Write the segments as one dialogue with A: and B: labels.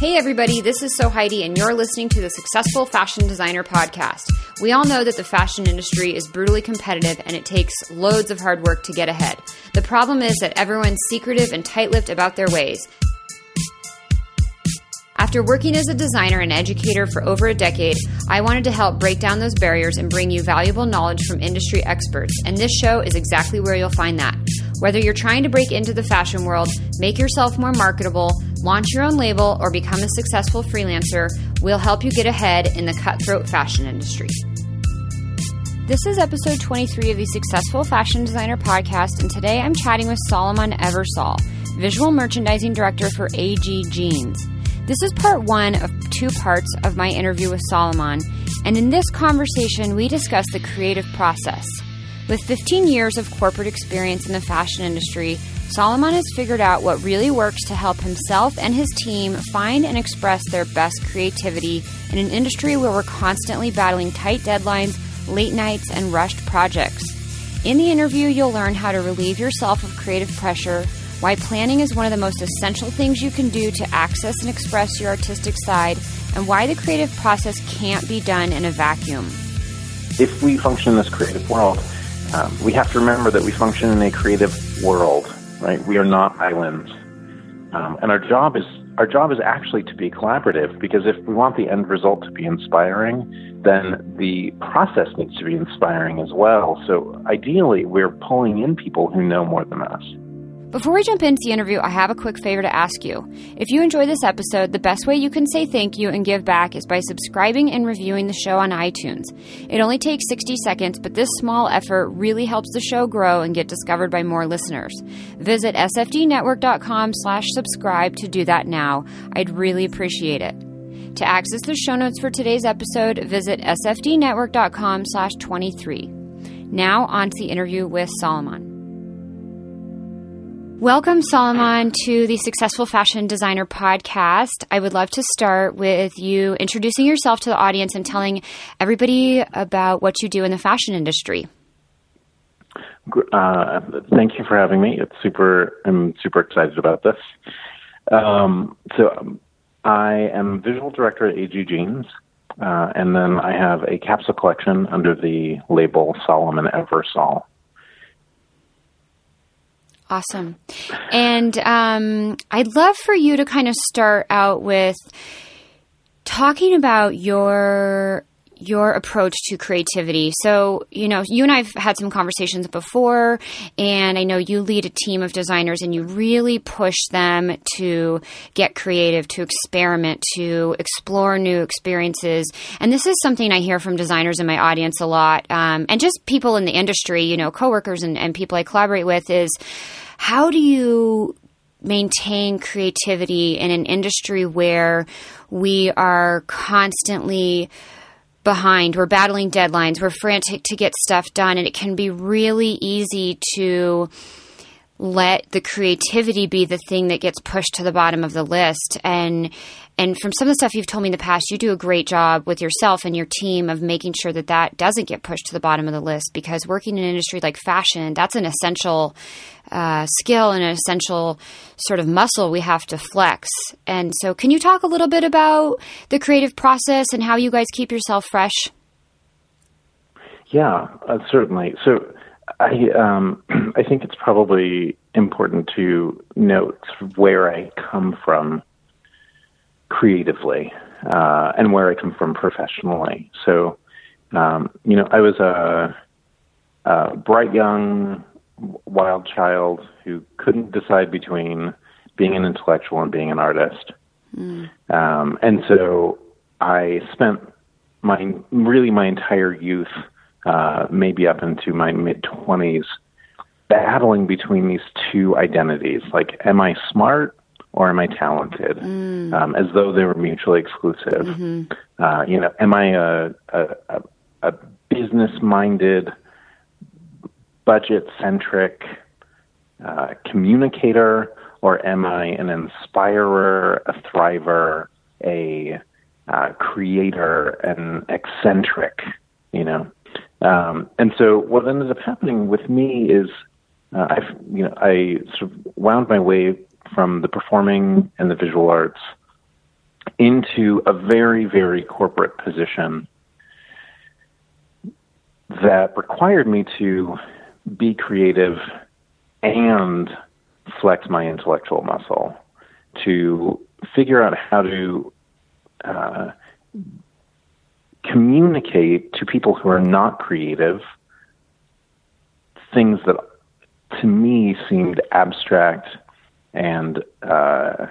A: Hey, everybody, this is Sew Heidi, and you're listening to the Successful Fashion Designer Podcast. We all know that the fashion industry is brutally competitive and it takes loads of hard work to get ahead. The problem is that everyone's secretive and tight lipped about their ways. After working as a designer and educator for over a decade, I wanted to help break down those barriers and bring you valuable knowledge from industry experts, and this show is exactly where you'll find that. Whether you're trying to break into the fashion world, make yourself more marketable, launch your own label, or become a successful freelancer, we'll help you get ahead in the cutthroat fashion industry. This is episode 23 of the Successful Fashion Designer podcast, and today I'm chatting with Solomon Eversole, Visual Merchandising Director for AG Jeans. This is part one of two parts of my interview with Solomon, and in this conversation, we discuss the creative process. With 15 years of corporate experience in the fashion industry, Solomon has figured out what really works to help himself and his team find and express their best creativity in an industry where we're constantly battling tight deadlines, late nights, and rushed projects. In the interview, you'll learn how to relieve yourself of creative pressure why planning is one of the most essential things you can do to access and express your artistic side, and why the creative process can't be done in a vacuum.
B: If we function in this creative world, um, we have to remember that we function in a creative world, right? We are not islands. Um, and our job is our job is actually to be collaborative because if we want the end result to be inspiring, then the process needs to be inspiring as well. So ideally, we're pulling in people who know more than us.
A: Before we jump into the interview, I have a quick favor to ask you. If you enjoy this episode, the best way you can say thank you and give back is by subscribing and reviewing the show on iTunes. It only takes 60 seconds, but this small effort really helps the show grow and get discovered by more listeners. Visit sfdnetwork.com slash subscribe to do that now. I'd really appreciate it. To access the show notes for today's episode, visit sfdnetwork.com slash 23. Now on to the interview with Solomon. Welcome, Solomon, to the Successful Fashion Designer podcast. I would love to start with you introducing yourself to the audience and telling everybody about what you do in the fashion industry.
B: Uh, thank you for having me. It's super. I'm super excited about this. Um, so, um, I am visual director at AG Jeans, uh, and then I have a capsule collection under the label Solomon Eversole.
A: Awesome. And um, I'd love for you to kind of start out with talking about your your approach to creativity. So, you know, you and I've had some conversations before, and I know you lead a team of designers and you really push them to get creative, to experiment, to explore new experiences. And this is something I hear from designers in my audience a lot, um, and just people in the industry, you know, coworkers and, and people I collaborate with is how do you maintain creativity in an industry where we are constantly behind, we're battling deadlines, we're frantic to get stuff done, and it can be really easy to let the creativity be the thing that gets pushed to the bottom of the list. And and from some of the stuff you've told me in the past you do a great job with yourself and your team of making sure that that doesn't get pushed to the bottom of the list because working in an industry like fashion that's an essential uh, skill and an essential sort of muscle we have to flex. And so can you talk a little bit about the creative process and how you guys keep yourself fresh?
B: Yeah uh, certainly. So I um, I think it's probably important to note where I come from creatively uh, and where I come from professionally. So, um, you know, I was a, a bright young wild child who couldn't decide between being an intellectual and being an artist. Mm. Um, and so I spent my really my entire youth uh, maybe up into my mid 20s, battling between these two identities. Like, am I smart or am I talented? Mm. Um, as though they were mutually exclusive. Mm-hmm. Uh, you know, am I a, a, a business minded, budget centric uh, communicator, or am I an inspirer, a thriver, a uh, creator, an eccentric? You know, um, and so what ended up happening with me is uh, I, you know, I sort of wound my way from the performing and the visual arts into a very, very corporate position that required me to be creative and flex my intellectual muscle to figure out how to uh, communicate to people who are not creative things that to me seemed abstract and uh,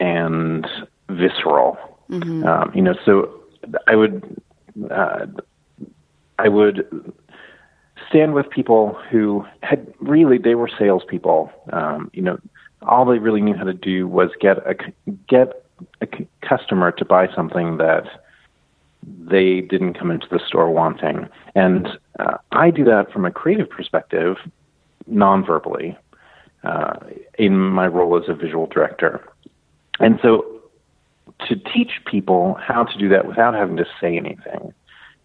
B: and visceral. Mm-hmm. Um, you know, so I would uh, I would stand with people who had really they were salespeople. Um, you know, all they really knew how to do was get a get a customer to buy something that they didn't come into the store wanting. And uh, I do that from a creative perspective, non-verbally, uh, in my role as a visual director. And so to teach people how to do that without having to say anything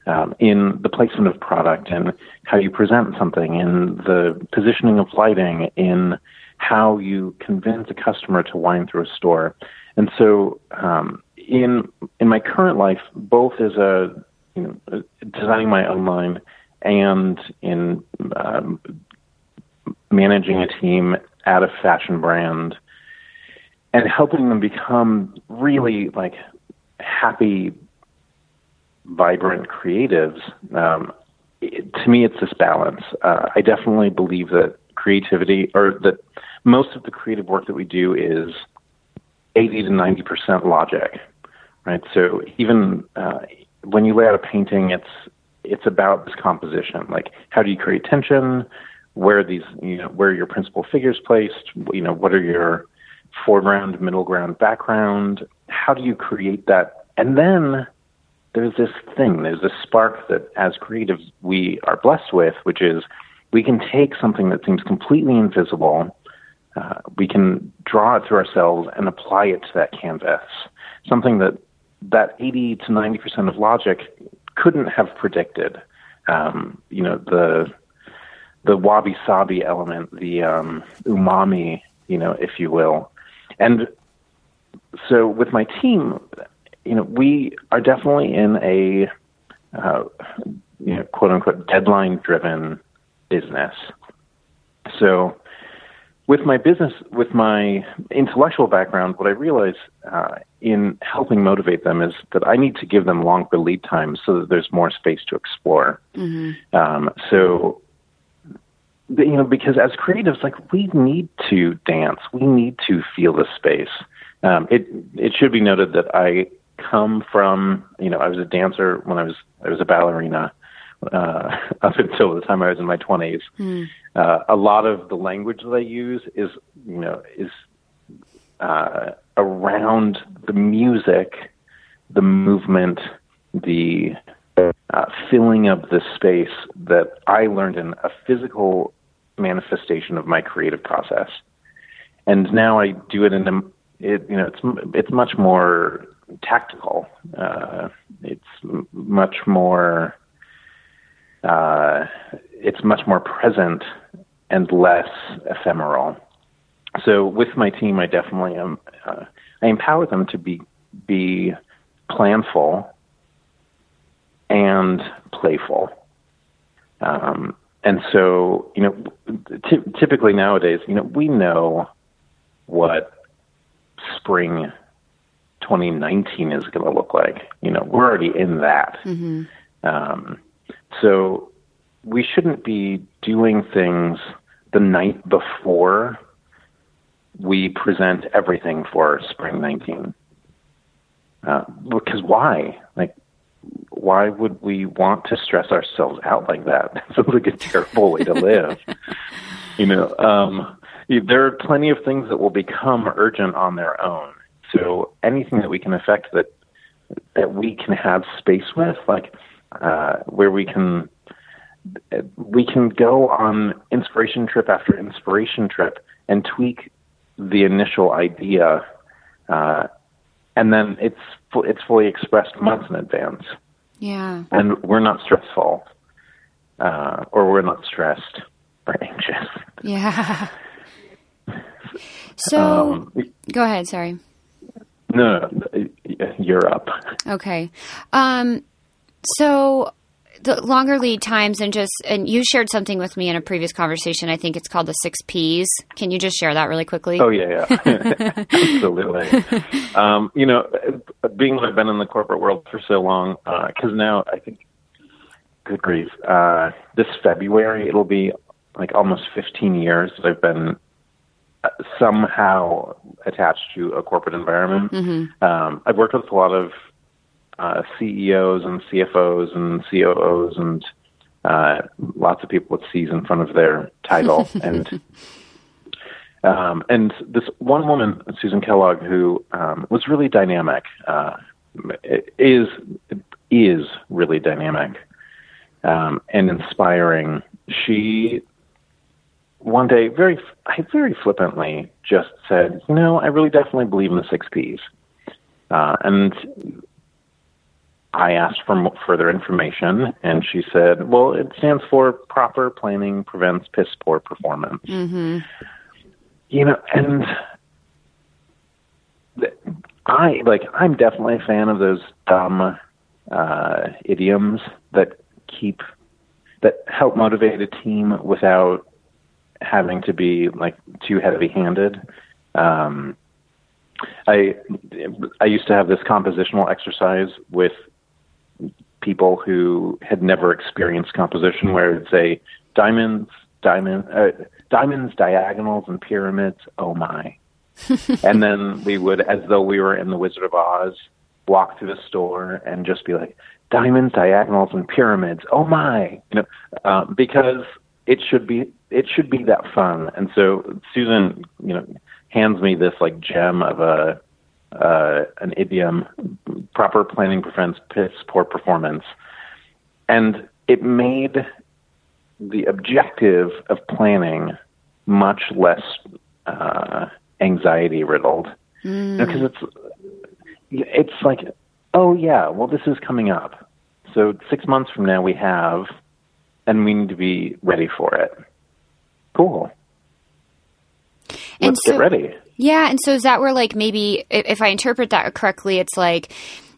B: um, in the placement of product and how you present something, in the positioning of lighting, in how you convince a customer to wind through a store. And so, um, in in my current life, both as a you know designing my own line and in um, managing a team at a fashion brand and helping them become really like happy, vibrant creatives. Um, it, to me, it's this balance. Uh, I definitely believe that creativity, or that most of the creative work that we do, is eighty to ninety percent logic, right? So even uh, when you lay out a painting, it's it's about this composition. Like, how do you create tension? Where these, you know, where your principal figures placed? You know, what are your foreground, middle ground, background? How do you create that? And then there's this thing, there's this spark that as creatives we are blessed with, which is we can take something that seems completely invisible, uh, we can draw it through ourselves and apply it to that canvas. Something that that 80 to 90 percent of logic couldn't have predicted. Um, you know the the wabi sabi element, the um, umami, you know, if you will, and so with my team, you know, we are definitely in a uh, you know, quote unquote deadline driven business. So with my business, with my intellectual background, what I realize uh, in helping motivate them is that I need to give them longer lead times so that there's more space to explore. Mm-hmm. Um, so, you know, because as creatives, like we need to dance, we need to feel the space. Um, it it should be noted that I come from, you know, I was a dancer when I was I was a ballerina uh, up until the time I was in my 20s. Mm. Uh, a lot of the language that I use is, you know, is uh, around the music, the movement, the uh, filling of the space that I learned in a physical manifestation of my creative process. And now I do it in a, it, you know, it's it's much more tactical. Uh, it's much more uh, it's much more present and less ephemeral. So with my team, I definitely am. Uh, I empower them to be be planful and playful. Um, and so, you know, t- typically nowadays, you know, we know what spring 2019 is going to look like. You know, we're already in that. Mm-hmm. Um, so we shouldn't be doing things the night before we present everything for spring 19. Uh, because why? Like, why would we want to stress ourselves out like that? It's like a terrible way to live. you know, um, there are plenty of things that will become urgent on their own. So anything that we can affect that that we can have space with, like uh, where we can we can go on inspiration trip after inspiration trip and tweak the initial idea, uh, and then it's it's fully expressed months in advance.
A: Yeah,
B: and we're not stressful, uh, or we're not stressed or anxious.
A: Yeah. So, um, go ahead. Sorry.
B: No, no, up.
A: Okay. Um, so the longer lead times and just and you shared something with me in a previous conversation. I think it's called the six P's. Can you just share that really quickly?
B: Oh yeah, yeah, absolutely. um, you know, being that I've been in the corporate world for so long, because uh, now I think, good grief, uh, this February it'll be like almost 15 years that I've been uh, somehow attached to a corporate environment. Mm-hmm. Um, I've worked with a lot of uh, CEOs and CFOs and COOs and uh, lots of people with C's in front of their title. and um, and this one woman, Susan Kellogg, who um, was really dynamic, uh, is is really dynamic um, and inspiring. She one day very I very flippantly just said, you know, I really definitely believe in the six P's. Uh, and I asked for further information, and she said, "Well, it stands for proper planning prevents piss poor performance." Mm-hmm. You know, and I like I'm definitely a fan of those dumb uh, idioms that keep that help motivate a team without having to be like too heavy-handed. Um, I I used to have this compositional exercise with people who had never experienced composition, where it's a diamonds, diamond, uh, diamonds, diagonals, and pyramids. Oh my! and then we would, as though we were in the Wizard of Oz, walk through the store and just be like, diamonds, diagonals, and pyramids. Oh my! You know, uh, because it should be it should be that fun. And so Susan, you know, hands me this like gem of a uh, an idiom, proper planning prevents piss poor performance. And it made the objective of planning much less uh, anxiety riddled. Mm. Because it's it's like, oh yeah, well this is coming up. So six months from now we have, and we need to be ready for it. Cool. Let's so, get ready.
A: Yeah, and so is that where like maybe if I interpret that correctly, it's like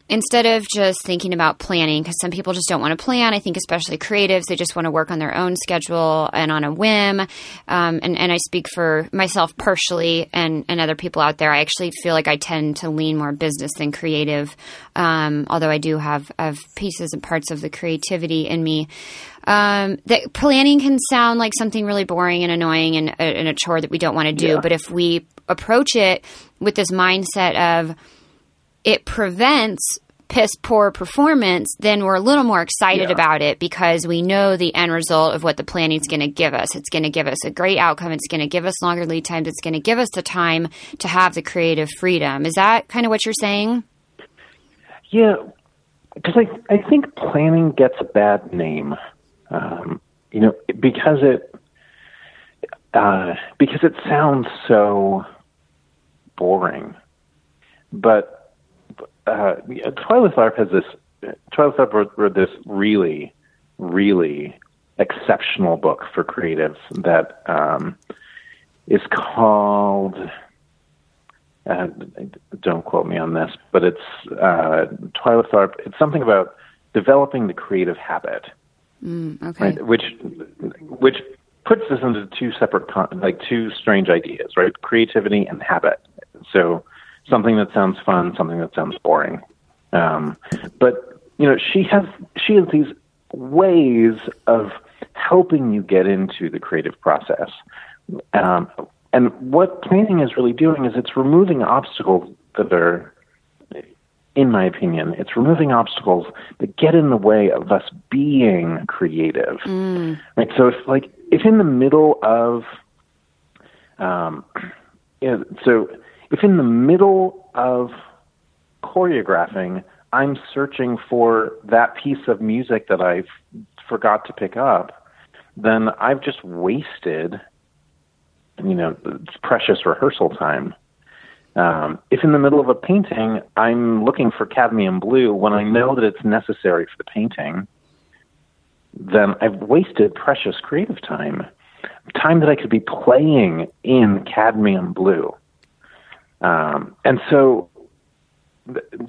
A: instead of just thinking about planning because some people just don't want to plan i think especially creatives they just want to work on their own schedule and on a whim. Um, and, and i speak for myself partially and, and other people out there. I actually feel like i tend to lean more business than creative um, although i do have, have pieces and parts of the creativity in me. Um, that planning can sound like something really boring and annoying and, and a chore that we don't want to do yeah. but if we approach it with this mindset of it prevents piss poor performance, then we're a little more excited yeah. about it because we know the end result of what the planning is going to give us. It's going to give us a great outcome. It's going to give us longer lead times. It's going to give us the time to have the creative freedom. Is that kind of what you're saying?
B: Yeah, because I I think planning gets a bad name. Um, you know, because it uh, because it sounds so boring, but uh, Twyla Tharp has this. Twyla Tharp wrote, wrote this really, really exceptional book for creatives that um, is called. Uh, don't quote me on this, but it's uh, Twyla Tharp. It's something about developing the creative habit,
A: mm, okay. right?
B: Which, which puts this into two separate, con- like two strange ideas, right? Creativity and habit. So, something that sounds fun, something that sounds boring. Um, but you know, she has she has these ways of helping you get into the creative process. Um, and what planning is really doing is it's removing obstacles that are, in my opinion, it's removing obstacles that get in the way of us being creative. Mm. Right. So if like if in the middle of, um, you know, so if in the middle of choreographing, I'm searching for that piece of music that I forgot to pick up, then I've just wasted, you know, precious rehearsal time. Um, if in the middle of a painting I'm looking for cadmium blue when I know that it's necessary for the painting, then I've wasted precious creative time, time that I could be playing in cadmium blue. Um, and so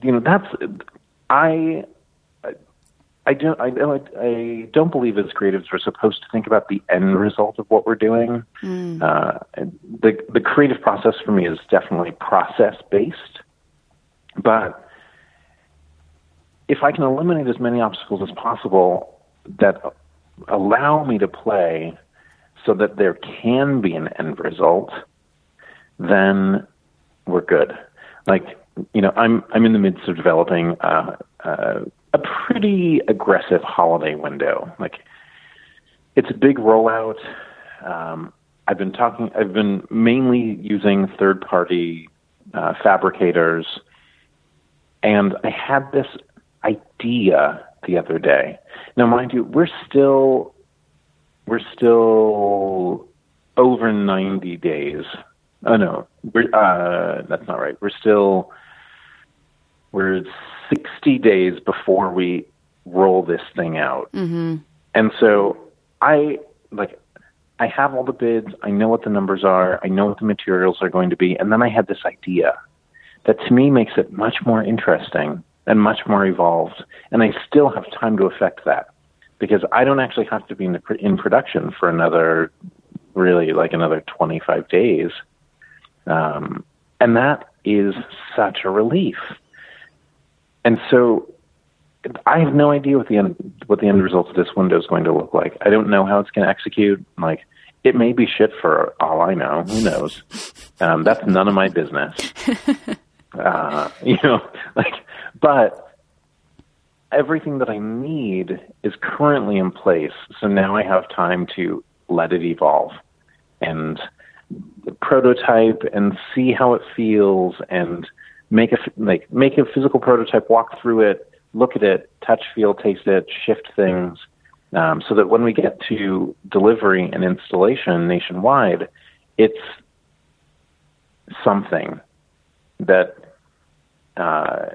B: you know, that's I. I don't. I don't. I don't believe as creatives we're supposed to think about the end result of what we're doing. Mm. Uh, the the creative process for me is definitely process based, but if I can eliminate as many obstacles as possible that allow me to play, so that there can be an end result, then we're good. Like you know, I'm I'm in the midst of developing uh, uh, a pretty aggressive holiday window. Like it's a big rollout. Um, I've been talking. I've been mainly using third party uh, fabricators, and I had this idea the other day. Now, mind you, we're still we're still over ninety days. Oh no, we're, uh, that's not right. We're still we're 60 days before we roll this thing out. Mm-hmm. And so I like I have all the bids, I know what the numbers are, I know what the materials are going to be, and then I had this idea that to me makes it much more interesting and much more evolved, and I still have time to affect that because I don't actually have to be in, the, in production for another really like another 25 days. Um, and that is such a relief and so I have no idea what the end what the end result of this window is going to look like. I don't know how it's going to execute. Like it may be shit for all I know. Who knows? Um, that's none of my business. Uh, you know, like, but everything that I need is currently in place. So now I have time to let it evolve and prototype and see how it feels and make a like make a physical prototype, walk through it, look at it, touch, feel, taste it, shift things, um, so that when we get to delivery and installation nationwide, it's something that uh,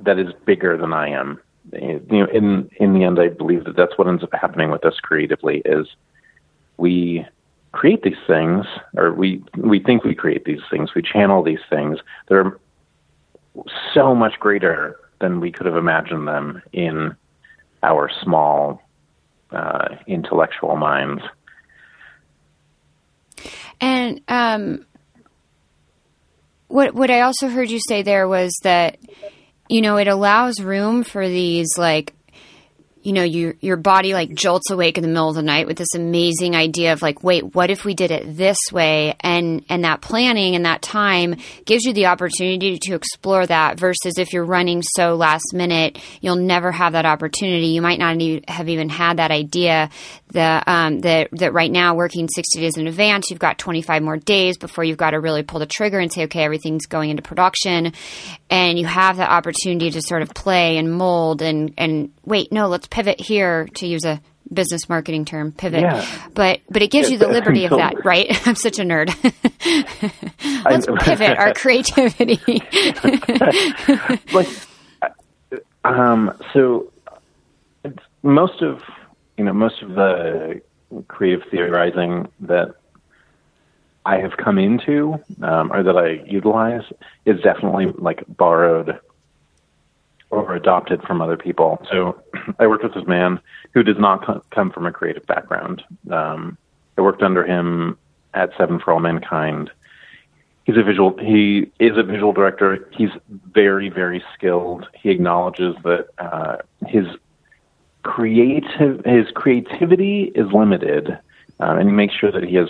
B: that is bigger than I am. You know, in in the end, I believe that that's what ends up happening with us creatively is we create these things, or we we think we create these things, we channel these things. They're so much greater than we could have imagined them in our small uh, intellectual minds.
A: And um, what what I also heard you say there was that you know it allows room for these like you know, you, your body like jolts awake in the middle of the night with this amazing idea of like, wait, what if we did it this way? And, and that planning and that time gives you the opportunity to explore that versus if you're running so last minute, you'll never have that opportunity. You might not have even had that idea that, um, that, that right now working 60 days in advance, you've got 25 more days before you've got to really pull the trigger and say, okay, everything's going into production. And you have the opportunity to sort of play and mold and, and wait, no, let's pivot here to use a business marketing term pivot. Yeah. but but it gives you the liberty of that right? I'm such a nerd. Let's pivot our creativity.
B: Like um so most of you know most of the creative theorizing that i have come into um, or that i utilize is definitely like borrowed or adopted from other people. So I worked with this man who does not come from a creative background. Um, I worked under him at Seven for All Mankind. He's a visual. He is a visual director. He's very, very skilled. He acknowledges that uh, his creative his creativity is limited, uh, and he makes sure that he has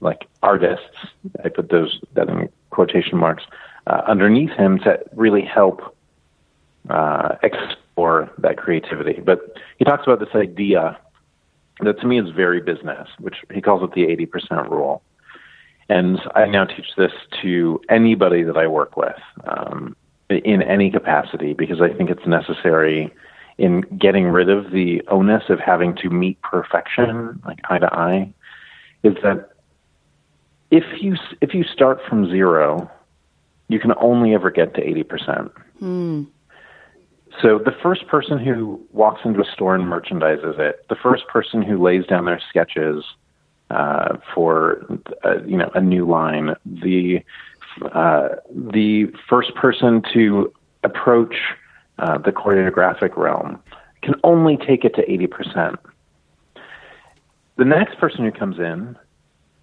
B: like artists. I put those that in quotation marks uh, underneath him to really help uh, explore that creativity. But he talks about this idea that to me is very business, which he calls it the 80% rule. And I now teach this to anybody that I work with um, in any capacity because I think it's necessary in getting rid of the onus of having to meet perfection, like eye to eye, is that if you if you start from zero, you can only ever get to eighty percent. Mm. So the first person who walks into a store and merchandises it, the first person who lays down their sketches uh, for uh, you know a new line, the uh, the first person to approach uh, the choreographic realm can only take it to 80%. The next person who comes in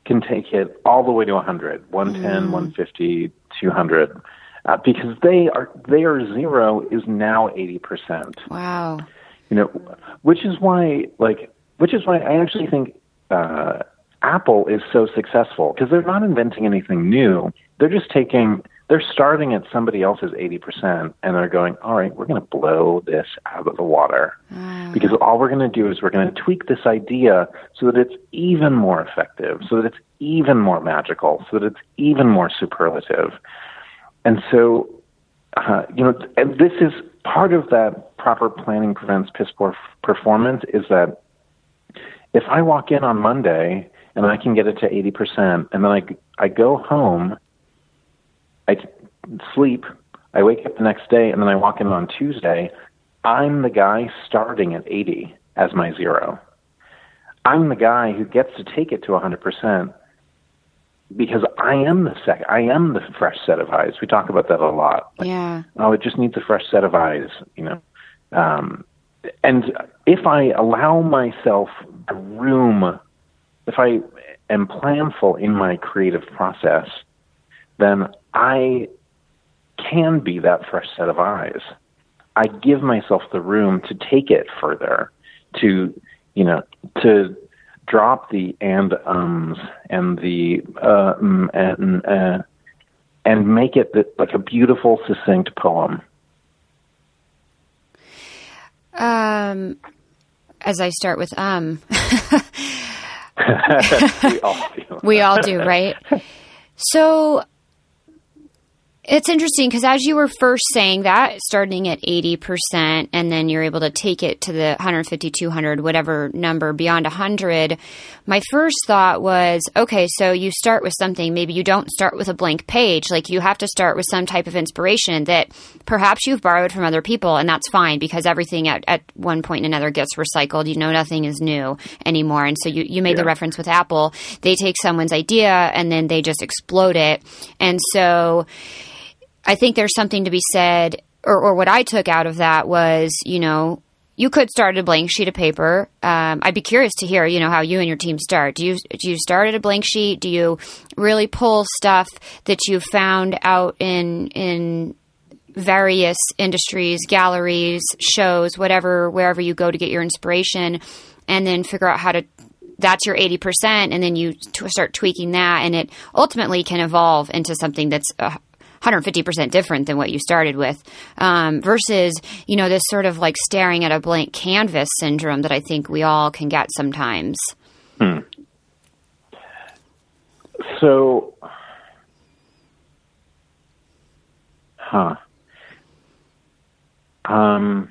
B: can take it all the way to 100, 110, mm. 150, 200, uh, because they are their zero is now 80%.
A: Wow.
B: You know, which is why, like, which is why I actually think uh, Apple is so successful because they're not inventing anything new. They're just taking they're starting at somebody else's 80% and they're going, all right, we're going to blow this out of the water. Mm. Because all we're going to do is we're going to tweak this idea so that it's even more effective, so that it's even more magical, so that it's even more superlative. And so, uh, you know, and this is part of that proper planning prevents piss poor performance is that if I walk in on Monday and I can get it to 80%, and then I, I go home I sleep, I wake up the next day, and then I walk in on Tuesday. I'm the guy starting at 80 as my zero. I'm the guy who gets to take it to 100% because I am the sec. I am the fresh set of eyes. We talk about that a lot.
A: Like, yeah.
B: Oh, it just needs a fresh set of eyes, you know. Um, and if I allow myself the room, if I am planful in my creative process, then I can be that fresh set of eyes. I give myself the room to take it further, to you know, to drop the and ums and the uh, mm, and uh, and make it like a beautiful, succinct poem.
A: Um, as I start with um,
B: we all do.
A: we all do, right? So it's interesting because as you were first saying that, starting at 80%, and then you're able to take it to the 150, 200, whatever number beyond 100, my first thought was okay, so you start with something. Maybe you don't start with a blank page. Like you have to start with some type of inspiration that perhaps you've borrowed from other people, and that's fine because everything at, at one point and another gets recycled. You know, nothing is new anymore. And so you, you made yeah. the reference with Apple. They take someone's idea and then they just explode it. And so, I think there's something to be said, or, or what I took out of that was, you know, you could start a blank sheet of paper. Um, I'd be curious to hear, you know, how you and your team start. Do you do you start at a blank sheet? Do you really pull stuff that you found out in in various industries, galleries, shows, whatever, wherever you go to get your inspiration, and then figure out how to that's your 80% and then you t- start tweaking that and it ultimately can evolve into something that's 150% different than what you started with um, versus, you know, this sort of like staring at a blank canvas syndrome that I think we all can get sometimes.
B: Hmm. So, huh. Um,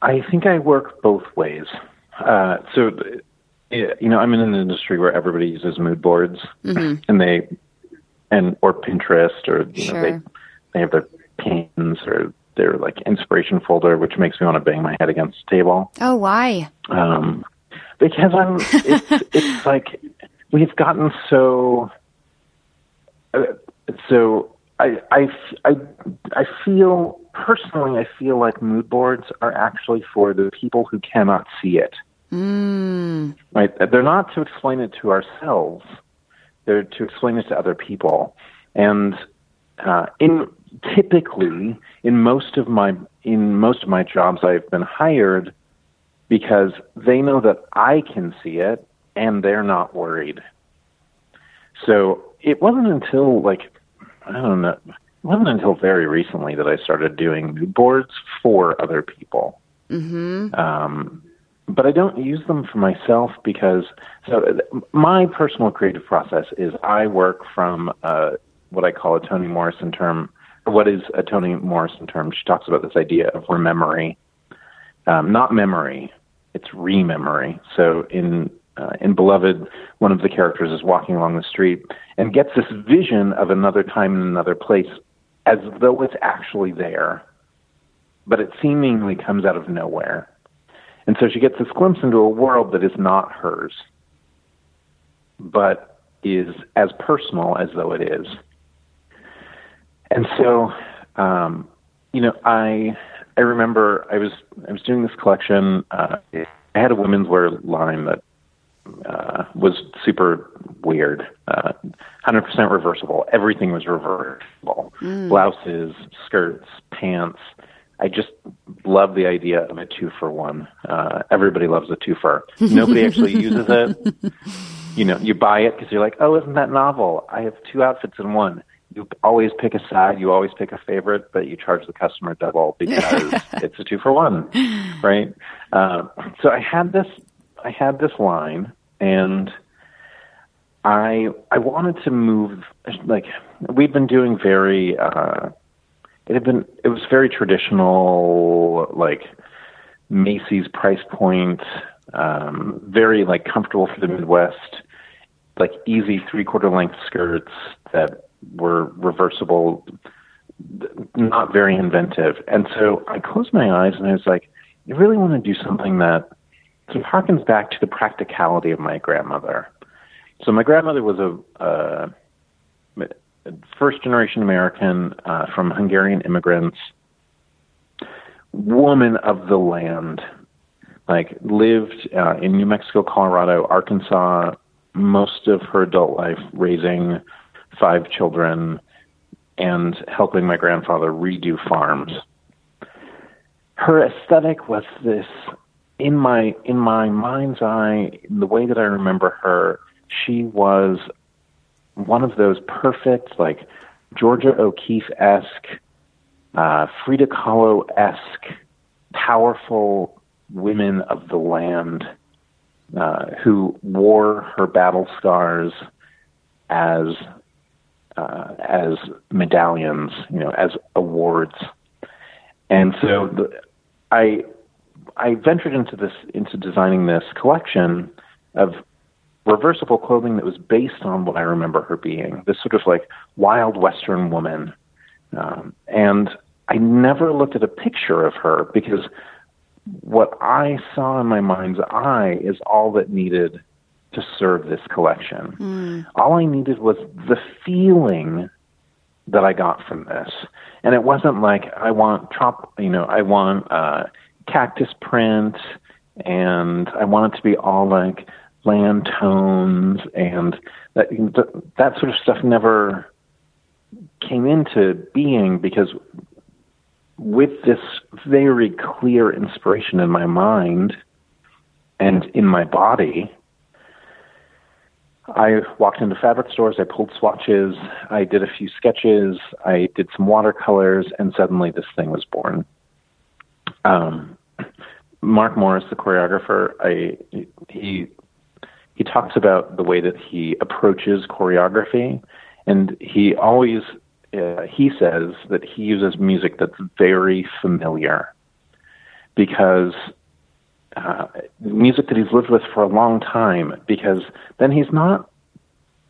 B: I think I work both ways. Uh, so yeah, you know, I'm in an industry where everybody uses mood boards, mm-hmm. and they and or Pinterest or you sure. know they they have their pins or their like inspiration folder, which makes me want to bang my head against the table.
A: Oh, why?
B: Um, because I'm. It's, it's like we've gotten so. Uh, so I, I, I, I feel personally, I feel like mood boards are actually for the people who cannot see it.
A: Mm.
B: Right? They're not to explain it to ourselves. They're to explain it to other people. And uh, in typically in most of my in most of my jobs, I've been hired because they know that I can see it and they're not worried. So it wasn't until like I don't know. It wasn't until very recently that I started doing mood boards for other people.
A: Mm-hmm.
B: Um, but I don't use them for myself because so my personal creative process is I work from uh, what I call a Toni Morrison term. What is a Toni Morrison term? She talks about this idea of rememory, um, not memory. It's rememory. So in uh, in Beloved, one of the characters is walking along the street and gets this vision of another time in another place as though it's actually there, but it seemingly comes out of nowhere. And so she gets this glimpse into a world that is not hers. But is as personal as though it is. And so, um, you know, I I remember I was I was doing this collection. Uh, I had a women's wear line that uh, was super weird. Uh, 100% reversible. Everything was reversible. Mm. Blouses, skirts, pants. I just love the idea of a two for one. Uh, everybody loves a two for. Nobody actually uses it. You know, you buy it because you're like, oh, isn't that novel? I have two outfits in one. You always pick a side, you always pick a favorite, but you charge the customer double because it's a two for one, right? Um, so I had this, I had this line, and I I wanted to move like we've been doing very. Uh, it had been it was very traditional like Macy's price point, um, very like comfortable for the Midwest, like easy three quarter length skirts that were reversible, not very inventive. And so I closed my eyes and I was like, I really want to do something that sort of harkens back to the practicality of my grandmother. So my grandmother was a, a first generation American uh, from Hungarian immigrants, woman of the land, like lived uh, in New Mexico, Colorado, Arkansas, most of her adult life, raising five children and helping my grandfather redo farms. Her aesthetic was this in my in my mind's eye, the way that I remember her, she was one of those perfect, like Georgia O'Keeffe esque, uh, Frida Kahlo esque, powerful women of the land uh, who wore her battle scars as uh, as medallions, you know, as awards. And so the, I I ventured into this into designing this collection of reversible clothing that was based on what I remember her being this sort of like wild Western woman. Um, and I never looked at a picture of her because what I saw in my mind's eye is all that needed to serve this collection. Mm. All I needed was the feeling that I got from this. And it wasn't like I want trop, you know, I want uh, cactus print and I want it to be all like land tones and that that sort of stuff never came into being because with this very clear inspiration in my mind and in my body I walked into fabric stores, I pulled swatches, I did a few sketches, I did some watercolors, and suddenly this thing was born. Um, Mark Morris, the choreographer, I he he talks about the way that he approaches choreography, and he always uh, he says that he uses music that's very familiar because uh, music that he's lived with for a long time. Because then he's not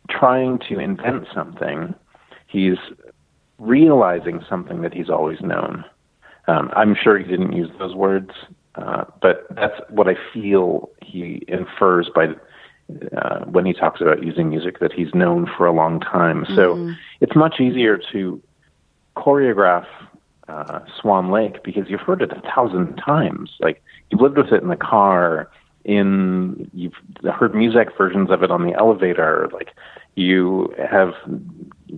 B: trying to invent something; he's realizing something that he's always known. Um, I'm sure he didn't use those words, uh, but that's what I feel he infers by uh, when he talks about using music that he's known for a long time. Mm-hmm. So it's much easier to choreograph uh, Swan Lake because you've heard it a thousand times. Like you've lived with it in the car, in you've heard music versions of it on the elevator. Like you have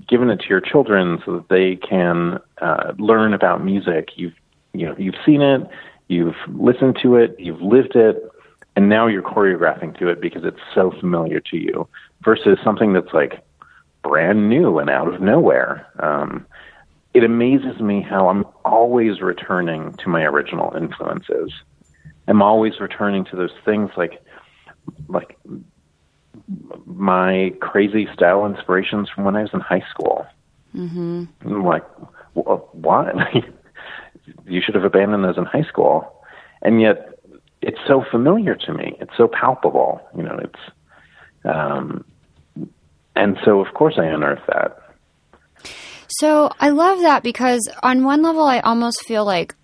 B: given it to your children so that they can uh, learn about music. You've you know you've seen it, you've listened to it, you've lived it and now you're choreographing to it because it's so familiar to you versus something that's like brand new and out of nowhere. Um, it amazes me how I'm always returning to my original influences. I'm always returning to those things like like my crazy style inspirations from when I was in high school. Mm-hmm. I'm like, what? you should have abandoned those in high school. And yet, it's so familiar to me. It's so palpable. You know, it's um, and so of course I unearth that.
A: So I love that because on one level I almost feel like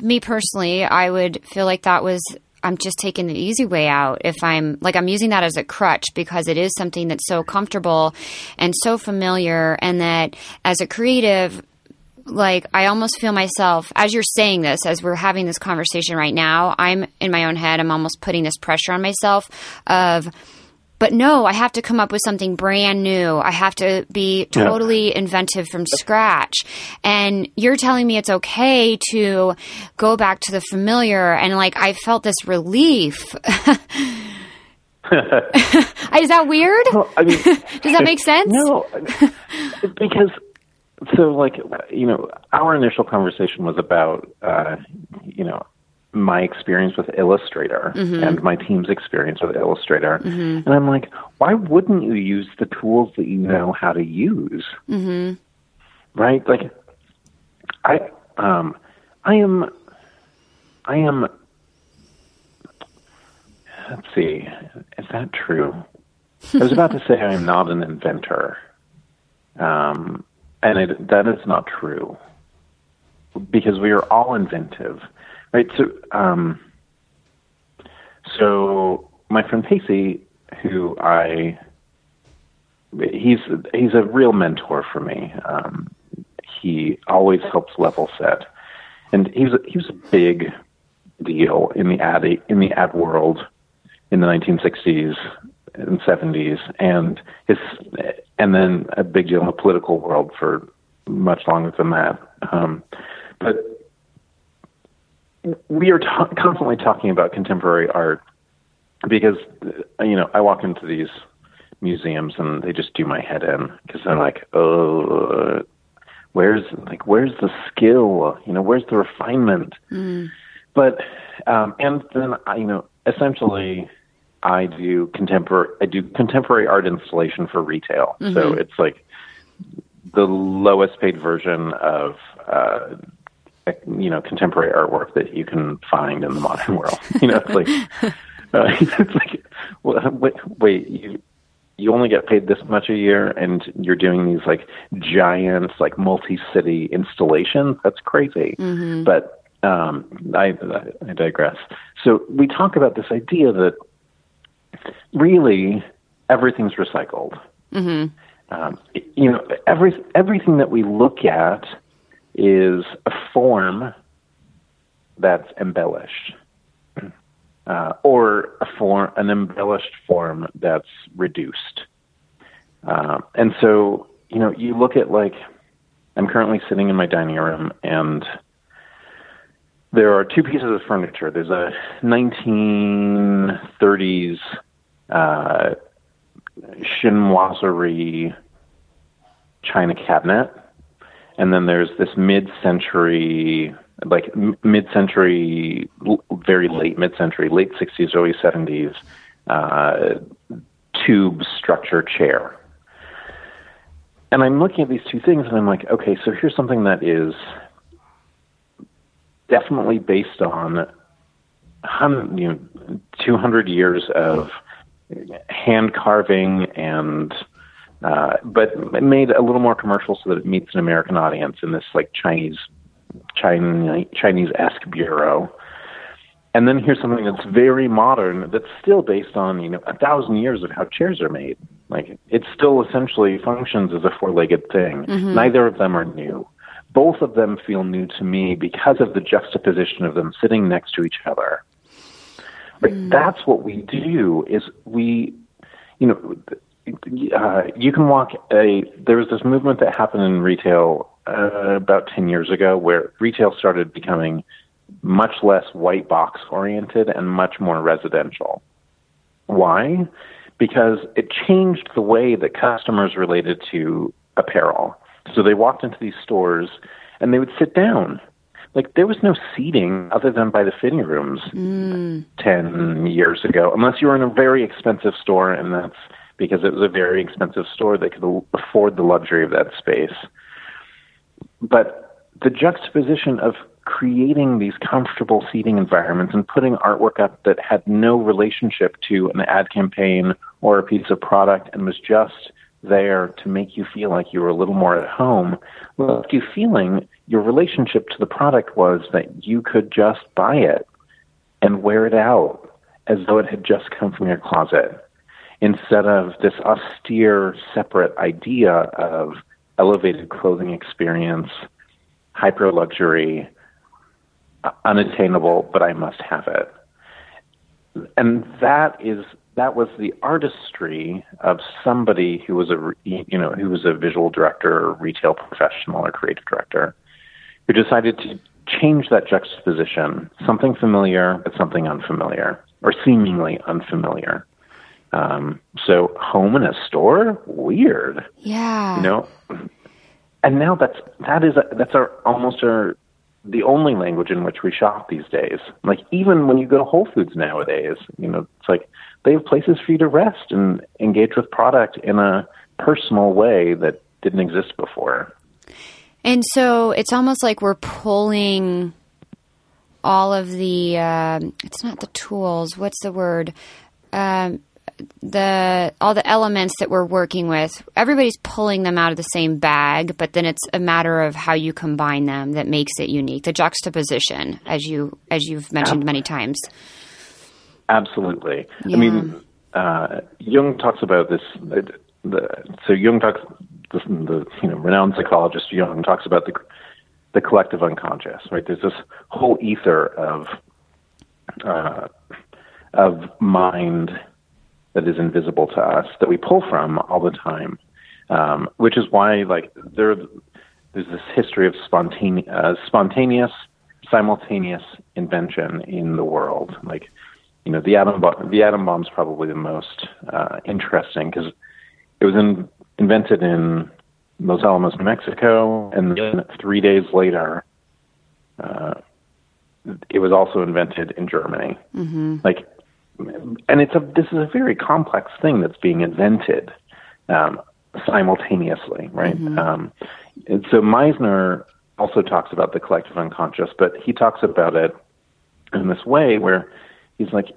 A: me personally, I would feel like that was I'm just taking the easy way out if I'm like I'm using that as a crutch because it is something that's so comfortable and so familiar and that as a creative like I almost feel myself as you're saying this as we're having this conversation right now I'm in my own head I'm almost putting this pressure on myself of but no, I have to come up with something brand new. I have to be totally yeah. inventive from scratch. And you're telling me it's okay to go back to the familiar. And like, I felt this relief. Is that weird? Well, I mean, Does that make sense?
B: No, because so like you know, our initial conversation was about uh, you know my experience with Illustrator mm-hmm. and my team's experience with Illustrator. Mm-hmm. And I'm like, why wouldn't you use the tools that you know how to use? Mm-hmm. Right? Like, I, um, I am, I am, let's see, is that true? I was about to say I am not an inventor. Um, and it, that is not true because we are all inventive Right. So, um, so my friend Pacey, who I, he's he's a real mentor for me. Um, he always helps level set, and he was a, he was a big deal in the ad in the ad world in the 1960s and 70s, and his and then a big deal in the political world for much longer than that. Um, but we are ta- constantly talking about contemporary art because you know I walk into these museums and they just do my head in because they're like, oh, where's like where's the skill? You know, where's the refinement? Mm. But um, and then I, you know, essentially, I do contemporary I do contemporary art installation for retail. Mm-hmm. So it's like the lowest paid version of uh, you know contemporary artwork that you can find in the modern world. You know, it's like uh, it's like well, wait, wait, you you only get paid this much a year, and you're doing these like giant like multi-city installations. That's crazy. Mm-hmm. But um, I, I digress. So we talk about this idea that really everything's recycled. Mm-hmm. Um, you know, every everything that we look at is a form that's embellished, uh, or a form, an embellished form that's reduced. Uh, and so, you know, you look at like, I'm currently sitting in my dining room and there are two pieces of furniture. There's a 1930s uh, chinoiserie china cabinet and then there's this mid-century like mid-century very late mid-century late 60s early 70s uh, tube structure chair and i'm looking at these two things and i'm like okay so here's something that is definitely based on you know 200 years of hand carving and uh, but made a little more commercial so that it meets an American audience in this like Chinese Chinese esque bureau. And then here's something that's very modern that's still based on you know a thousand years of how chairs are made. Like it still essentially functions as a four-legged thing. Mm-hmm. Neither of them are new. Both of them feel new to me because of the juxtaposition of them sitting next to each other. Like mm. that's what we do. Is we, you know, uh, you can walk a. There was this movement that happened in retail uh, about ten years ago, where retail started becoming much less white box oriented and much more residential. Why? Because it changed the way that customers related to apparel. So they walked into these stores and they would sit down. Like there was no seating other than by the fitting rooms mm. ten years ago, unless you were in a very expensive store, and that's because it was a very expensive store that could afford the luxury of that space. But the juxtaposition of creating these comfortable seating environments and putting artwork up that had no relationship to an ad campaign or a piece of product and was just there to make you feel like you were a little more at home left you feeling your relationship to the product was that you could just buy it and wear it out as though it had just come from your closet instead of this austere, separate idea of elevated clothing experience, hyper luxury, unattainable, but I must have it. And that is that was the artistry of somebody who was a you know who was a visual director or retail professional or creative director who decided to change that juxtaposition something familiar but something unfamiliar or seemingly unfamiliar. Um, so home in a store? Weird.
A: Yeah.
B: You know? And now that's that is a, that's our almost our the only language in which we shop these days. Like even when you go to Whole Foods nowadays, you know, it's like they have places for you to rest and engage with product in a personal way that didn't exist before.
A: And so it's almost like we're pulling all of the, uh, it's not the tools, what's the word? Um, the all the elements that we're working with everybody's pulling them out of the same bag but then it's a matter of how you combine them that makes it unique the juxtaposition as you as you've mentioned many times
B: absolutely yeah. i mean uh, jung talks about this the, the, so jung talks the, the you know renowned psychologist jung talks about the the collective unconscious right there's this whole ether of uh, of mind that is invisible to us that we pull from all the time, um, which is why like there there's this history of spontaneous, uh, spontaneous, simultaneous invention in the world. Like you know the atom bomb, the atom bomb is probably the most uh, interesting because it was in, invented in Los Alamos, New Mexico, and then three days later. Uh, it was also invented in Germany. Mm-hmm. Like and it's a this is a very complex thing that's being invented um, simultaneously, right? Mm-hmm. Um, and so Meisner also talks about the collective unconscious, but he talks about it in this way where he's like,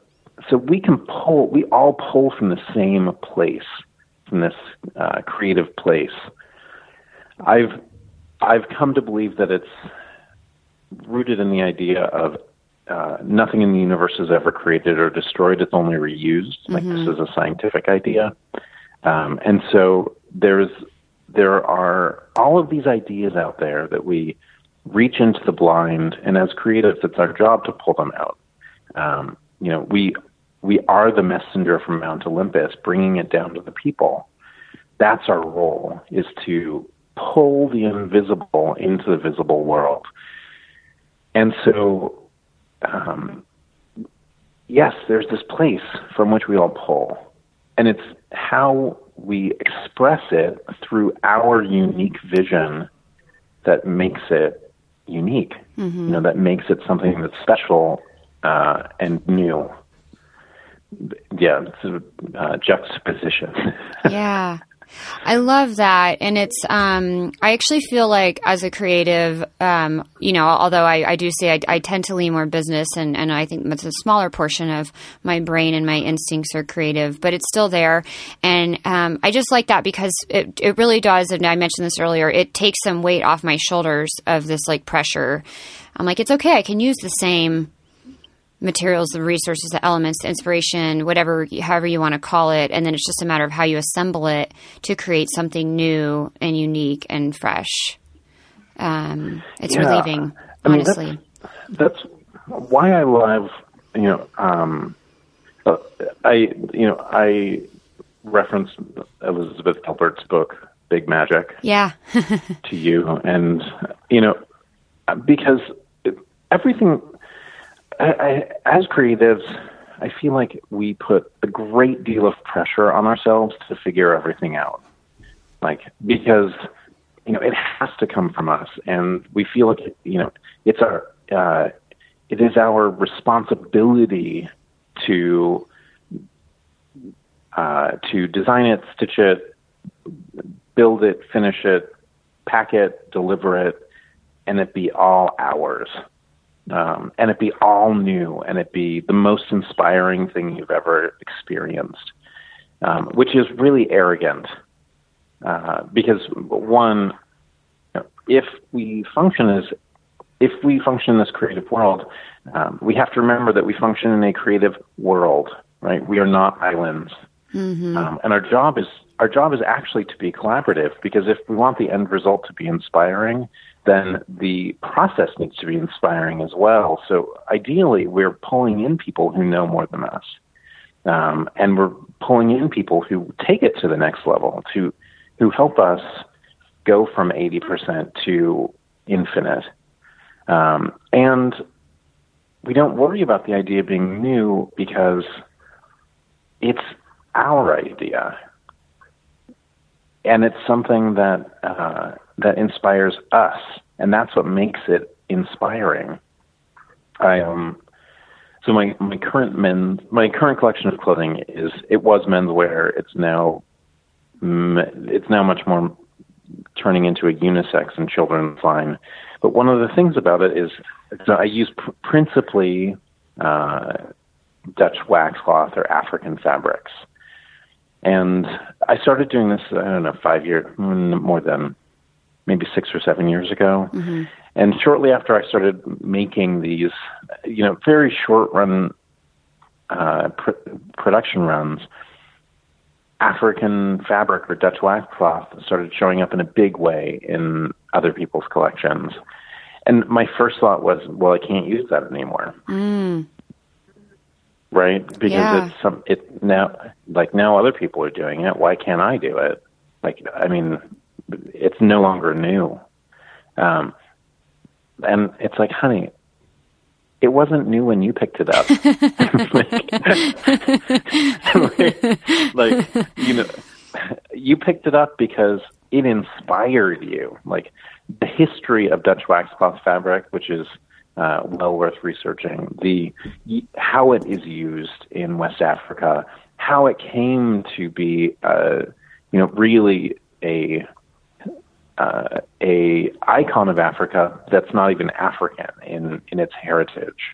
B: so we can pull, we all pull from the same place, from this uh, creative place. I've I've come to believe that it's rooted in the idea of uh, nothing in the universe is ever created or destroyed. It's only reused. Like mm-hmm. this is a scientific idea, um, and so there's there are all of these ideas out there that we reach into the blind, and as creatives, it's our job to pull them out. Um, you know, we we are the messenger from Mount Olympus, bringing it down to the people. That's our role: is to pull the invisible into the visible world. And so um, yes, there's this place from which we all pull, and it's how we express it through our unique vision that makes it unique. Mm-hmm. You know, that makes it something that's special uh, and new. Yeah, it's a uh, juxtaposition.
A: yeah. I love that. And it's, um, I actually feel like as a creative, um, you know, although I, I do say I, I, tend to lean more business and, and I think it's a smaller portion of my brain and my instincts are creative, but it's still there. And um, I just like that because it, it really does, and I mentioned this earlier, it takes some weight off my shoulders of this like pressure. I'm like, it's okay. I can use the same materials, the resources, the elements, the inspiration, whatever, however you want to call it, and then it's just a matter of how you assemble it to create something new and unique and fresh. Um, it's yeah. relieving, honestly. I mean,
B: that's, that's, why I love, you know, um, uh, I, you know, I referenced Elizabeth Gilbert's book, Big Magic.
A: Yeah.
B: to you, and you know, because everything I, I, as creatives, I feel like we put a great deal of pressure on ourselves to figure everything out. Like, because, you know, it has to come from us. And we feel like, you know, it's our, uh, it is our responsibility to, uh, to design it, stitch it, build it, finish it, pack it, deliver it, and it be all ours um, and it be all new and it be the most inspiring thing you've ever experienced, um, which is really arrogant. Uh, because one, if we function as if we function in this creative world, um, we have to remember that we function in a creative world, right? We are not islands, mm-hmm. um, and our job is our job is actually to be collaborative because if we want the end result to be inspiring, then the process needs to be inspiring as well. So ideally, we're pulling in people who know more than us. Um, and we're pulling in people who take it to the next level, to who help us go from 80% to infinite. Um, and we don't worry about the idea being new because it's our idea. And it's something that uh, that inspires us, and that's what makes it inspiring. I um, so my my current men my current collection of clothing is it was menswear. It's now it's now much more turning into a unisex and children's line. But one of the things about it is so I use pr- principally uh, Dutch wax cloth or African fabrics. And I started doing this, I don't know, five years, more than maybe six or seven years ago. Mm-hmm. And shortly after I started making these, you know, very short run uh, pr- production runs, African fabric or Dutch waxcloth started showing up in a big way in other people's collections. And my first thought was, well, I can't use that anymore. Mm. Right? Because yeah. it's some, it now, like now other people are doing it. Why can't I do it? Like, I mean, it's no longer new. Um, and it's like, honey, it wasn't new when you picked it up. like, like, you know, you picked it up because it inspired you. Like the history of Dutch waxcloth fabric, which is uh, well worth researching. The how it is used in West Africa, how it came to be, uh, you know, really a uh, a icon of Africa that's not even African in in its heritage,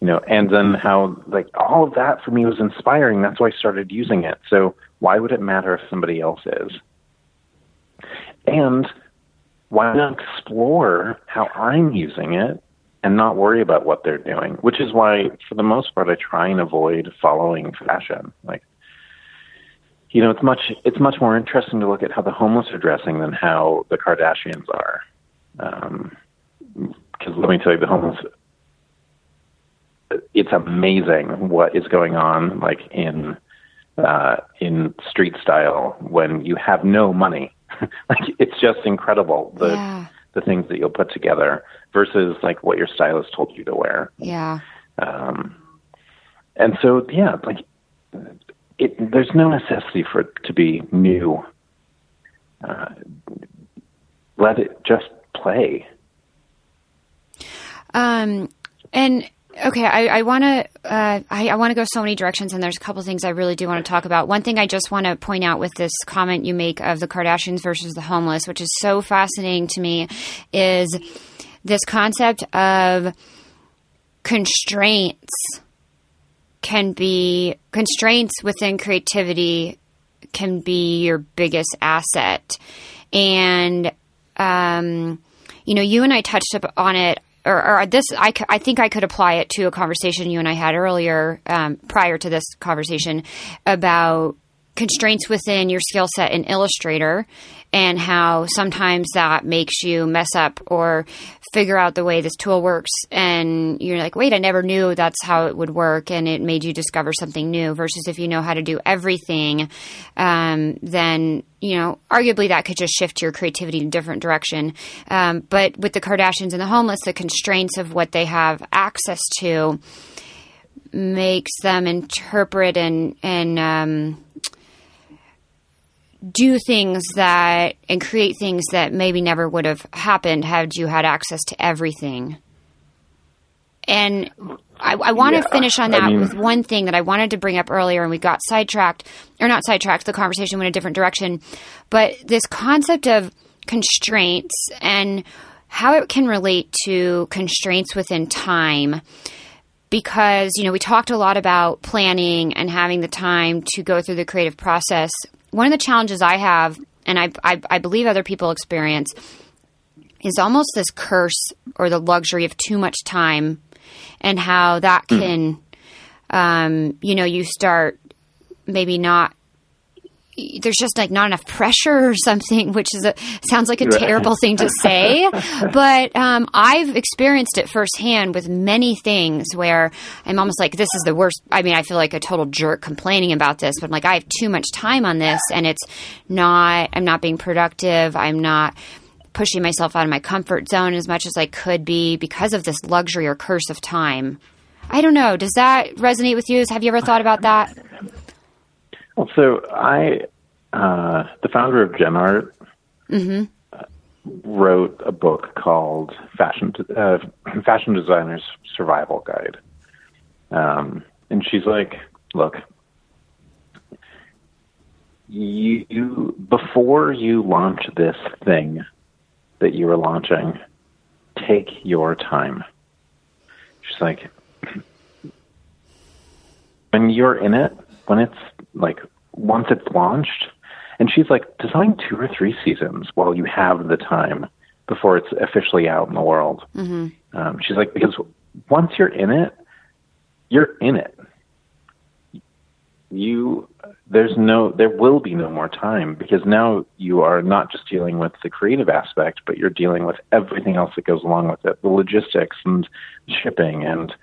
B: you know, and then how like all of that for me was inspiring. That's why I started using it. So why would it matter if somebody else is? And why not explore how I'm using it and not worry about what they're doing? Which is why, for the most part, I try and avoid following fashion. Like you know, it's much it's much more interesting to look at how the homeless are dressing than how the Kardashians are. Because um, let me tell you, the homeless, it's amazing what is going on, like in uh, in street style when you have no money. like it's just incredible the yeah. The things that you'll put together versus like what your stylist told you to wear.
A: Yeah. Um,
B: and so yeah, like it, there's no necessity for it to be new. Uh, let it just play.
A: Um, and okay, I, I want to uh, I, I want to go so many directions, and there's a couple things I really do want to talk about. One thing I just want to point out with this comment you make of the Kardashians versus the homeless, which is so fascinating to me, is this concept of constraints can be constraints within creativity can be your biggest asset. And, um, you know, you and I touched up on it, or, or this, I, I think I could apply it to a conversation you and I had earlier, um, prior to this conversation about constraints within your skill set in Illustrator and how sometimes that makes you mess up or figure out the way this tool works. And you're like wait i never knew that's how it would work and it made you discover something new versus if you know how to do everything um, then you know arguably that could just shift your creativity in a different direction. Um, but with the kardashians and the homeless the constraints of what they have access to makes them interpret and and um, do things that and create things that maybe never would have happened had you had access to everything. And I, I want to finish on that I mean, with one thing that I wanted to bring up earlier, and we got sidetracked, or not sidetracked, the conversation went a different direction. But this concept of constraints and how it can relate to constraints within time because you know we talked a lot about planning and having the time to go through the creative process one of the challenges I have, and I, I, I believe other people experience, is almost this curse or the luxury of too much time and how that can, um, you know, you start maybe not there's just like not enough pressure or something, which is a sounds like a right. terrible thing to say, but um, I've experienced it firsthand with many things where I'm almost like this is the worst. I mean, I feel like a total jerk complaining about this, but I'm like I have too much time on this, and it's not. I'm not being productive. I'm not pushing myself out of my comfort zone as much as I could be because of this luxury or curse of time. I don't know. Does that resonate with you? Have you ever thought about that?
B: Well, so I, uh, the founder of Gen Art,
A: mm-hmm.
B: wrote a book called Fashion uh, Fashion Designer's Survival Guide, um, and she's like, "Look, you, you before you launch this thing that you are launching, take your time." She's like, "When you're in it." when it's like once it's launched, and she's like, design two or three seasons while you have the time before it's officially out in the world.
A: Mm-hmm.
B: Um, she's like, because once you're in it, you're in it. You there's no there will be no more time because now you are not just dealing with the creative aspect, but you're dealing with everything else that goes along with it, the logistics and shipping and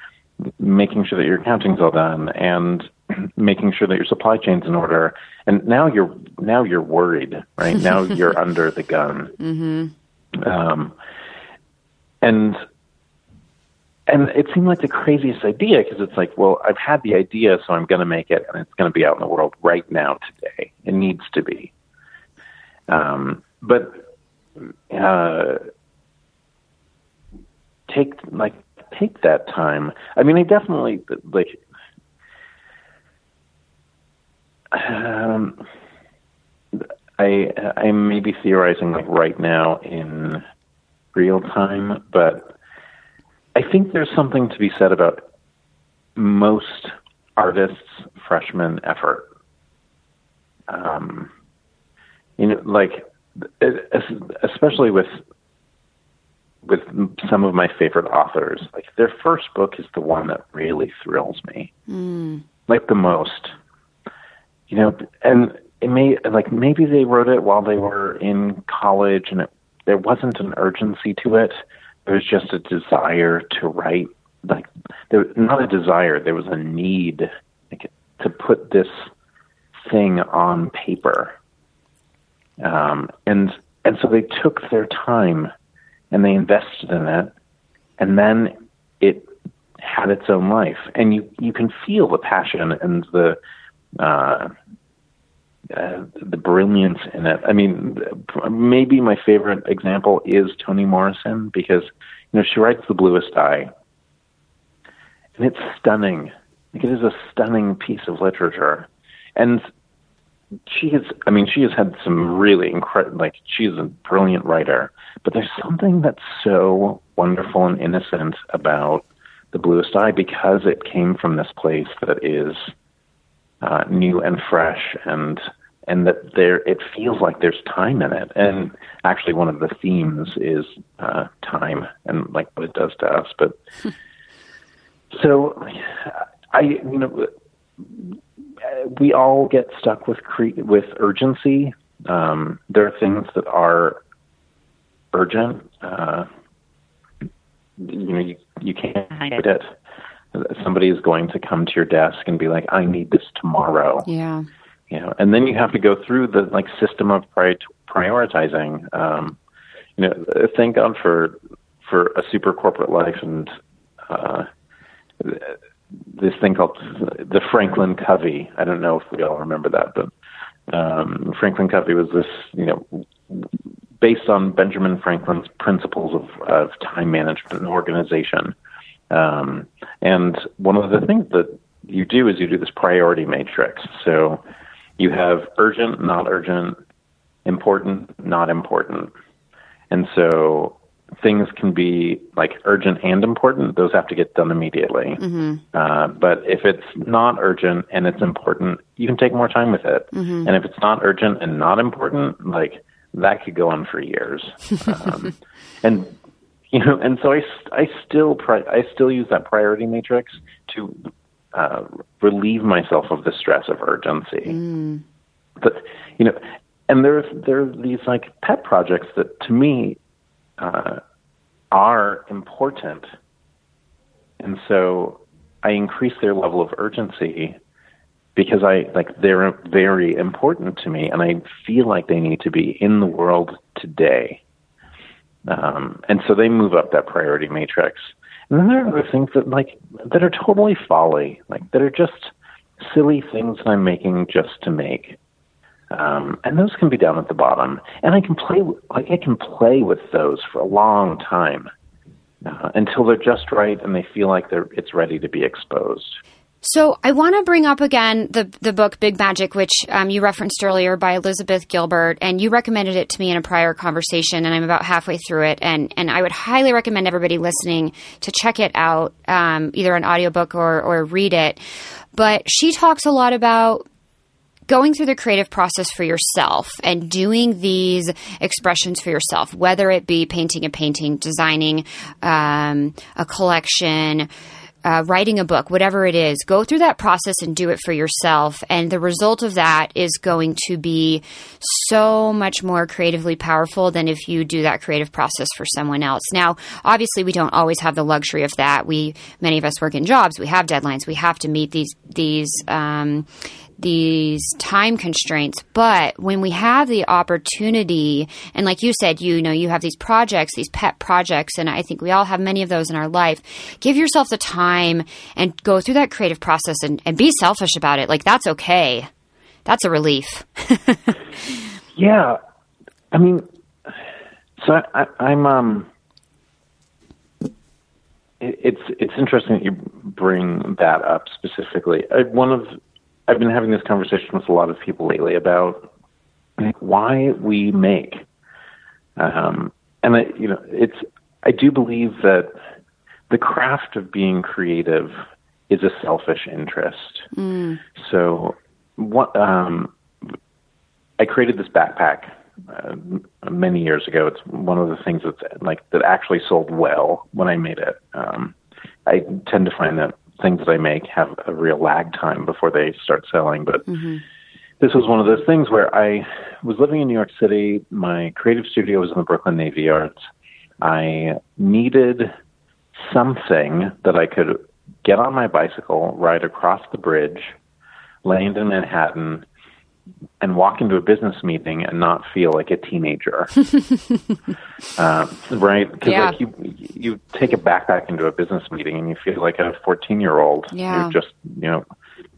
B: making sure that your accounting's all done and making sure that your supply chain's in order. And now you're now you're worried, right? now you're under the gun.
A: Mm-hmm.
B: Um, and and it seemed like the craziest idea because it's like, well, I've had the idea, so I'm going to make it, and it's going to be out in the world right now today. It needs to be. Um, but uh, take like take that time. I mean, I definitely like. Um, I I may be theorizing like right now in real time, but I think there's something to be said about most artists' freshman effort. Um, you know, like especially with with some of my favorite authors. Like their first book is the one that really thrills me,
A: mm.
B: like the most. You know, and it may like maybe they wrote it while they were in college, and it, there wasn't an urgency to it. There was just a desire to write. Like there, was not a desire. There was a need like, to put this thing on paper. Um, and and so they took their time and they invested in it, and then it had its own life, and you you can feel the passion and the uh, uh, the brilliance in it. I mean, maybe my favorite example is Toni Morrison because you know she writes The Bluest Eye, and it's stunning. Like it is a stunning piece of literature, and she has i mean she has had some really incredible like she's a brilliant writer but there's something that's so wonderful and innocent about the bluest eye because it came from this place that is uh, new and fresh and and that there it feels like there's time in it and actually one of the themes is uh, time and like what it does to us but so i you know we all get stuck with cre- with urgency. Um, there are things that are urgent. Uh, you know, you, you can't hide it. Somebody is going to come to your desk and be like, "I need this tomorrow."
A: Yeah.
B: You know, and then you have to go through the like system of pri- prioritizing. Um, you know, thank God for for a super corporate life and uh, this thing called the Franklin Covey. I don't know if we all remember that, but um, Franklin Covey was this, you know, based on Benjamin Franklin's principles of, of time management and organization. Um, and one of the things that you do is you do this priority matrix. So you have urgent, not urgent, important, not important. And so things can be like urgent and important, those have to get done immediately.
A: Mm-hmm.
B: Uh, but if it's not urgent and it's important, you can take more time with it.
A: Mm-hmm.
B: And if it's not urgent and not important, like that could go on for years. Um, and you know, and so I, I still pri- I still use that priority matrix to uh, relieve myself of the stress of urgency. Mm. But, you know, and there's there are these like pet projects that to me uh, are important, and so I increase their level of urgency because I like they're very important to me, and I feel like they need to be in the world today. Um, and so they move up that priority matrix. And then there are other things that like that are totally folly, like that are just silly things that I'm making just to make. Um, and those can be down at the bottom. And I can play like I can play with those for a long time uh, until they're just right and they feel like they're it's ready to be exposed.
A: So I want to bring up again the the book Big Magic, which um, you referenced earlier by Elizabeth Gilbert, and you recommended it to me in a prior conversation, and I'm about halfway through it, and and I would highly recommend everybody listening to check it out, um, either an audiobook or or read it. But she talks a lot about going through the creative process for yourself and doing these expressions for yourself, whether it be painting a painting, designing um, a collection uh, writing a book, whatever it is, go through that process and do it for yourself. And the result of that is going to be so much more creatively powerful than if you do that creative process for someone else. Now, obviously, we don't always have the luxury of that. We, many of us work in jobs. We have deadlines. We have to meet these, these, um, these time constraints. But when we have the opportunity, and like you said, you know, you have these projects, these pet projects, and I think we all have many of those in our life. Give yourself the time and go through that creative process and, and be selfish about it. Like, that's okay. That's a relief.
B: yeah. I mean, so I, I'm, um, it's it's interesting that you bring that up specifically. I, one of I've been having this conversation with a lot of people lately about why we make. Um, and I, you know, it's I do believe that the craft of being creative is a selfish interest. Mm. So, what um, I created this backpack uh, many years ago. It's one of the things that's like that actually sold well when I made it. Um, I tend to find that things that I make have a real lag time before they start selling. But mm-hmm. this was one of those things where I was living in New York City. My creative studio was in the Brooklyn Navy Yards. I needed something that I could get on my bicycle, ride across the bridge, land in Manhattan, and walk into a business meeting and not feel like a teenager, uh, right? Because yeah. like you you take a backpack into a business meeting and you feel like a fourteen year old.
A: Yeah.
B: You're just you know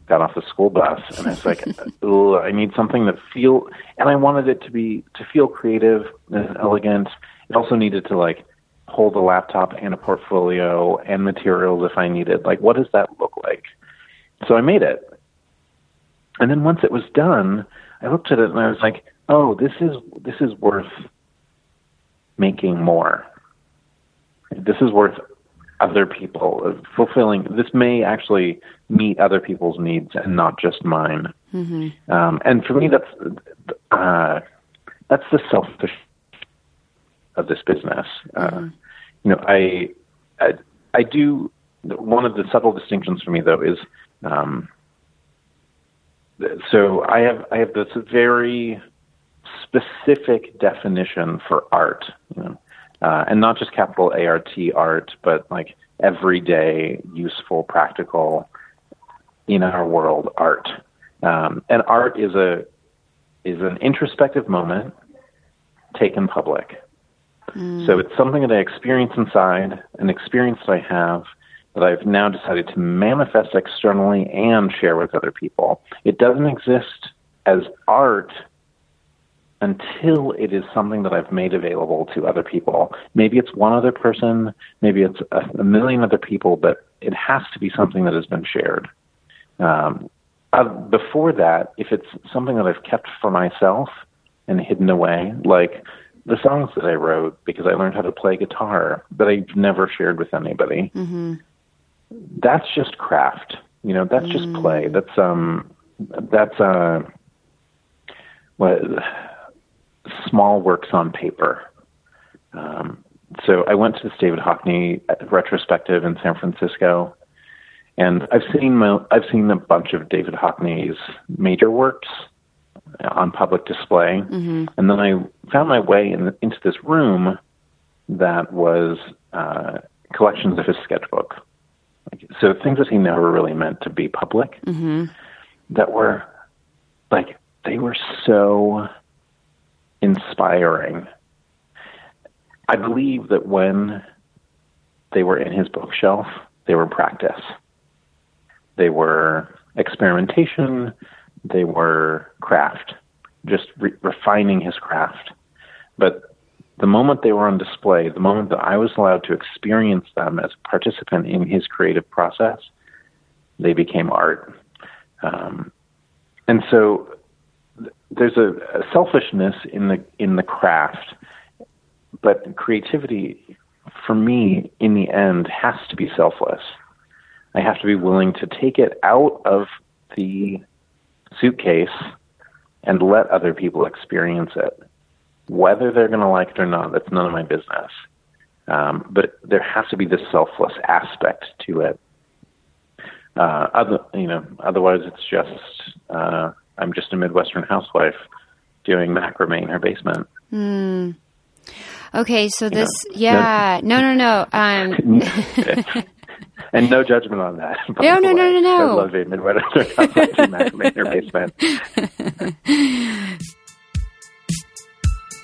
B: got off the school bus and it's like I need something that feel and I wanted it to be to feel creative and elegant. It also needed to like hold a laptop and a portfolio and materials if I needed. Like what does that look like? So I made it and then once it was done, I looked at it and I was like, "Oh, this is this is worth making more. This is worth other people fulfilling. This may actually meet other people's needs and not just mine. Mm-hmm. Um, and for me, that's uh, that's the selfish of this business. Uh, mm-hmm. you know, I, I I do one of the subtle distinctions for me though is um, so I have I have this very specific definition for art, you know, uh, and not just capital A R T art, but like everyday, useful, practical, in our world art. Um, and art is a is an introspective moment taken public. Mm. So it's something that I experience inside, an experience that I have that I've now decided to manifest externally and share with other people. It doesn't exist as art until it is something that I've made available to other people. Maybe it's one other person, maybe it's a, a million other people, but it has to be something that has been shared. Um, uh, before that, if it's something that I've kept for myself and hidden away, like the songs that I wrote because I learned how to play guitar that I've never shared with anybody. Mm-hmm that's just craft. You know, that's just play. Mm. That's um, that's uh, what small works on paper. Um, so I went to this David Hockney retrospective in San Francisco, and I've seen my, I've seen a bunch of David Hockney's major works on public display, mm-hmm. and then I found my way in, into this room that was uh, collections of his sketchbook. So things that he never really meant to be public, mm-hmm. that were like they were so inspiring. I believe that when they were in his bookshelf, they were practice. They were experimentation, they were craft, just re- refining his craft. But the moment they were on display, the moment that I was allowed to experience them as a participant in his creative process, they became art. Um, and so there's a, a selfishness in the in the craft, but creativity, for me, in the end, has to be selfless. I have to be willing to take it out of the suitcase and let other people experience it. Whether they're going to like it or not, that's none of my business. Um, but there has to be this selfless aspect to it. Uh, other, you know, otherwise it's just uh, I'm just a Midwestern housewife doing macrame in her basement.
A: Mm. Okay, so this, yeah, no, no, no. Um,
B: and no judgment on that.
A: No, no, no, no, no.
B: I love being Midwestern housewife doing macrame in her basement.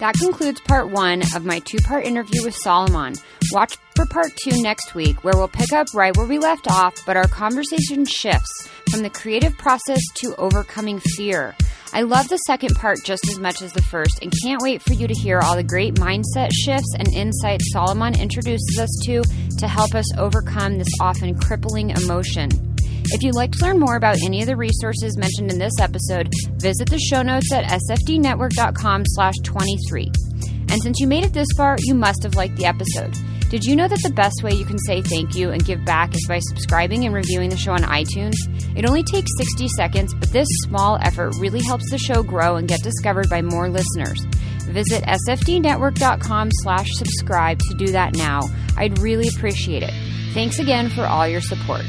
A: That concludes part one of my two part interview with Solomon. Watch for part two next week, where we'll pick up right where we left off, but our conversation shifts from the creative process to overcoming fear. I love the second part just as much as the first and can't wait for you to hear all the great mindset shifts and insights Solomon introduces us to to help us overcome this often crippling emotion. If you'd like to learn more about any of the resources mentioned in this episode, visit the show notes at sfdnetwork.com slash 23. And since you made it this far, you must have liked the episode. Did you know that the best way you can say thank you and give back is by subscribing and reviewing the show on iTunes? It only takes 60 seconds, but this small effort really helps the show grow and get discovered by more listeners. Visit sfdnetwork.com slash subscribe to do that now. I'd really appreciate it. Thanks again for all your support.